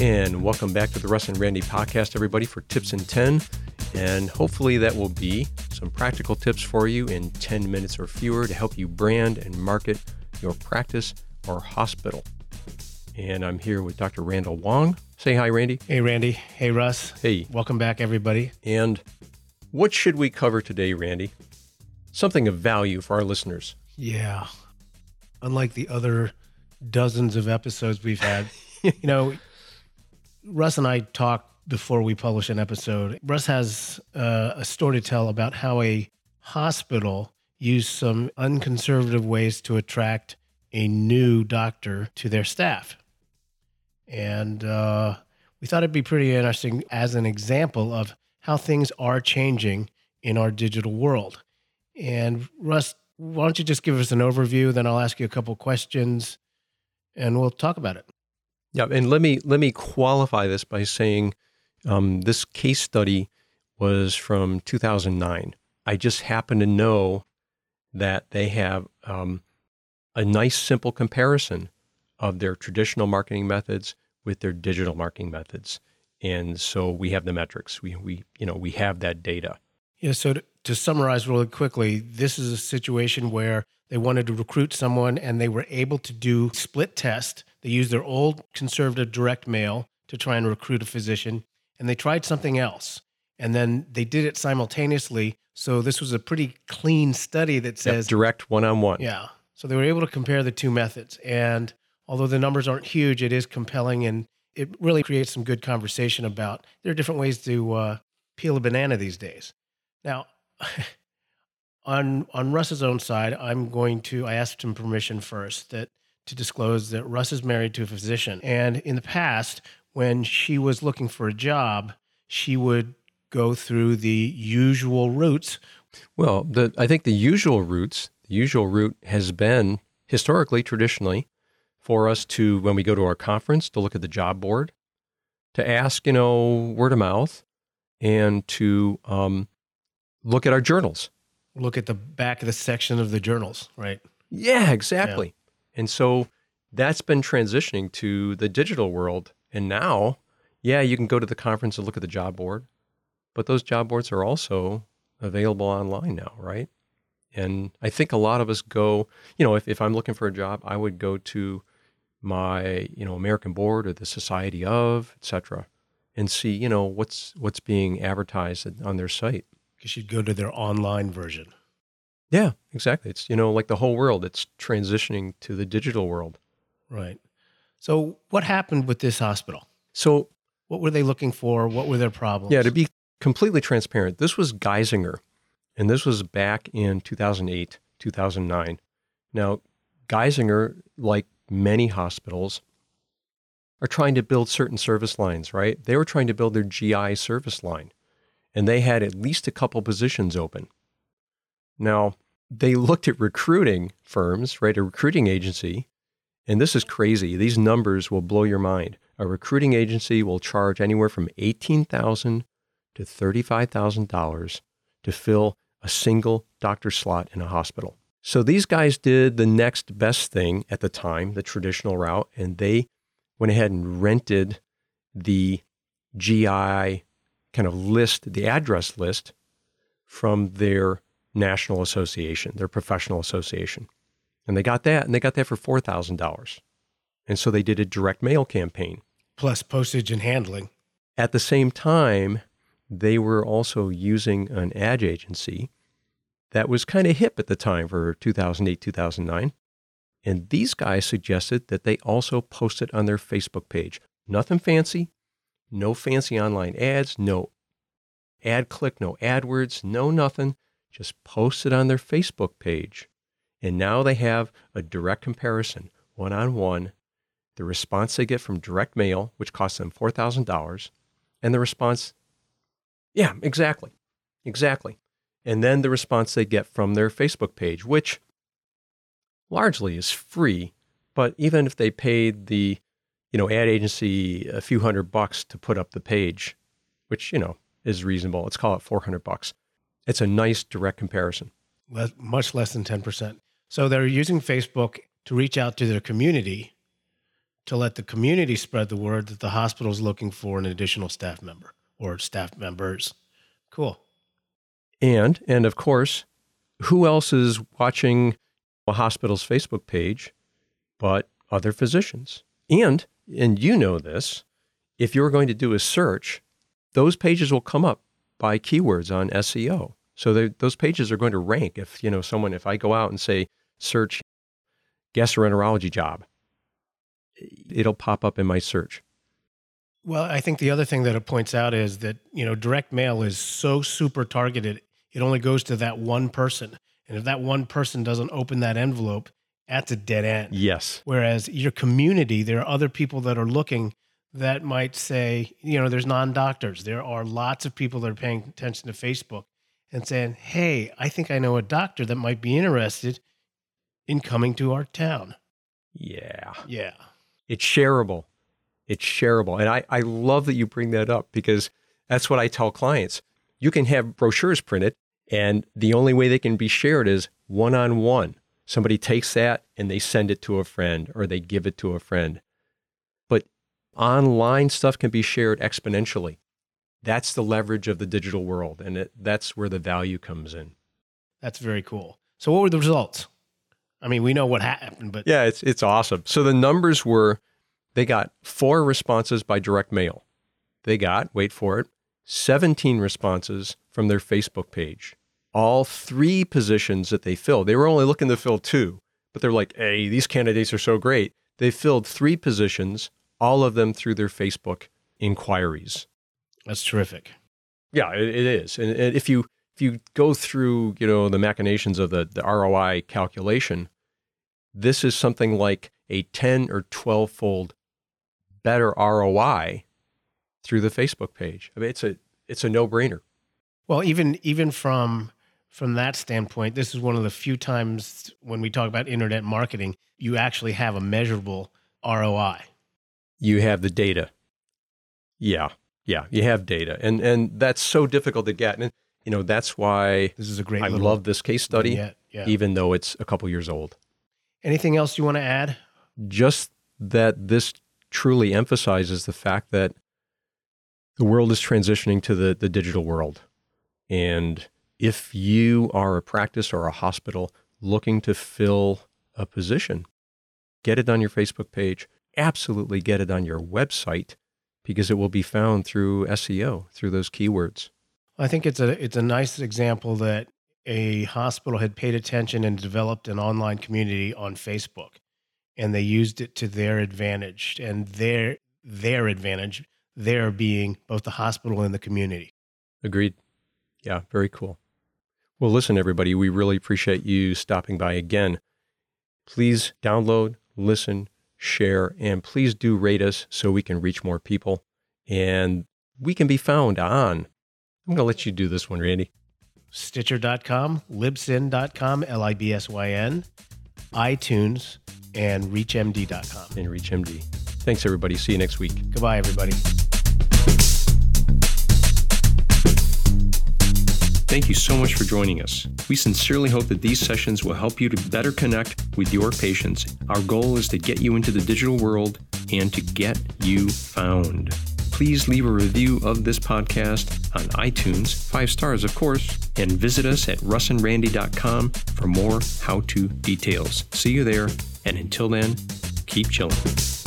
And welcome back to the Russ and Randy podcast, everybody, for Tips in 10. And hopefully, that will be some practical tips for you in 10 minutes or fewer to help you brand and market your practice or hospital. And I'm here with Dr. Randall Wong. Say hi, Randy. Hey, Randy. Hey, Russ. Hey. Welcome back, everybody. And what should we cover today, Randy? Something of value for our listeners. Yeah. Unlike the other dozens of episodes we've had, you know, Russ and I talked before we publish an episode. Russ has uh, a story to tell about how a hospital used some unconservative ways to attract a new doctor to their staff. And uh, we thought it'd be pretty interesting as an example of how things are changing in our digital world. And Russ, why don't you just give us an overview? Then I'll ask you a couple questions and we'll talk about it. Yeah, and let me let me qualify this by saying um, this case study was from 2009. I just happen to know that they have um, a nice, simple comparison of their traditional marketing methods with their digital marketing methods, and so we have the metrics. We we you know we have that data. Yeah. So to, to summarize really quickly, this is a situation where they wanted to recruit someone and they were able to do split test. They used their old conservative direct mail to try and recruit a physician, and they tried something else. And then they did it simultaneously. So this was a pretty clean study that says yep, direct one on one. Yeah. So they were able to compare the two methods. And although the numbers aren't huge, it is compelling and it really creates some good conversation about there are different ways to uh, peel a banana these days. Now, on on Russ's own side, I'm going to I asked him permission first that to disclose that Russ is married to a physician, and in the past, when she was looking for a job, she would go through the usual routes. Well, the I think the usual routes, the usual route has been historically, traditionally, for us to when we go to our conference to look at the job board, to ask you know word of mouth, and to um, look at our journals look at the back of the section of the journals, right? Yeah, exactly. And so that's been transitioning to the digital world. And now, yeah, you can go to the conference and look at the job board, but those job boards are also available online now, right? And I think a lot of us go, you know, if, if I'm looking for a job, I would go to my, you know, American board or the Society of, et cetera, and see, you know, what's what's being advertised on their site because you'd go to their online version. Yeah, exactly. It's, you know, like the whole world, it's transitioning to the digital world. Right. So, what happened with this hospital? So, what were they looking for? What were their problems? Yeah, to be completely transparent, this was Geisinger, and this was back in 2008, 2009. Now, Geisinger, like many hospitals, are trying to build certain service lines, right? They were trying to build their GI service line and they had at least a couple positions open. Now, they looked at recruiting firms, right? A recruiting agency, and this is crazy. These numbers will blow your mind. A recruiting agency will charge anywhere from 18,000 to $35,000 to fill a single doctor slot in a hospital. So these guys did the next best thing at the time, the traditional route, and they went ahead and rented the GI kind of list, the address list from their national association, their professional association. And they got that, and they got that for $4,000. And so they did a direct mail campaign. Plus postage and handling. At the same time, they were also using an ad agency that was kind of hip at the time for 2008, 2009. And these guys suggested that they also post it on their Facebook page. Nothing fancy, no fancy online ads, no ad click, no AdWords, no nothing. Just post it on their Facebook page. And now they have a direct comparison, one on one, the response they get from direct mail, which costs them $4,000, and the response, yeah, exactly, exactly. And then the response they get from their Facebook page, which largely is free. But even if they paid the you know, ad agency a few hundred bucks to put up the page, which, you know, is reasonable. Let's call it 400 bucks. It's a nice direct comparison. Less, much less than 10%. So they're using Facebook to reach out to their community to let the community spread the word that the hospital is looking for an additional staff member or staff members. Cool. And and of course, who else is watching a hospital's Facebook page but other physicians? And and you know this, if you're going to do a search, those pages will come up by keywords on SEO. So those pages are going to rank if, you know, someone if I go out and say search gastroenterology job, it'll pop up in my search. Well, I think the other thing that it points out is that, you know, direct mail is so super targeted, it only goes to that one person. And if that one person doesn't open that envelope, that's a dead end. Yes. Whereas your community, there are other people that are looking that might say, you know, there's non doctors. There are lots of people that are paying attention to Facebook and saying, hey, I think I know a doctor that might be interested in coming to our town. Yeah. Yeah. It's shareable. It's shareable. And I, I love that you bring that up because that's what I tell clients. You can have brochures printed, and the only way they can be shared is one on one. Somebody takes that and they send it to a friend or they give it to a friend. But online stuff can be shared exponentially. That's the leverage of the digital world, and it, that's where the value comes in. That's very cool. So, what were the results? I mean, we know what happened, but yeah, it's it's awesome. So the numbers were they got four responses by direct mail. They got, wait for it, 17 responses from their Facebook page. All three positions that they filled, they were only looking to fill two, but they're like, hey, these candidates are so great. They filled three positions, all of them through their Facebook inquiries. That's terrific. Yeah, it, it is. And, and if you if you go through, you know, the machinations of the, the ROI calculation, this is something like a 10 or 12 fold better ROI through the Facebook page. I mean, it's a it's a no brainer. Well, even even from from that standpoint, this is one of the few times when we talk about internet marketing, you actually have a measurable ROI. You have the data. Yeah, yeah, you have data, and and that's so difficult to get. And you know that's why this is a great. I love this case study, yeah, yeah. even though it's a couple years old. Anything else you want to add? Just that this truly emphasizes the fact that the world is transitioning to the, the digital world. And if you are a practice or a hospital looking to fill a position, get it on your Facebook page. Absolutely get it on your website because it will be found through SEO, through those keywords. I think it's a it's a nice example that a hospital had paid attention and developed an online community on Facebook and they used it to their advantage and their their advantage their being both the hospital and the community. Agreed. Yeah very cool. Well listen everybody we really appreciate you stopping by again. Please download listen share and please do rate us so we can reach more people and we can be found on i'm going to let you do this one randy stitcher.com libsyn.com l-i-b-s-y-n itunes and reachmd.com. And ReachMD. Thanks, everybody. See you next week. Goodbye, everybody. Thank you so much for joining us. We sincerely hope that these sessions will help you to better connect with your patients. Our goal is to get you into the digital world and to get you found. Please leave a review of this podcast on iTunes, five stars, of course, and visit us at russandrandy.com for more how to details. See you there and until then, keep chilling.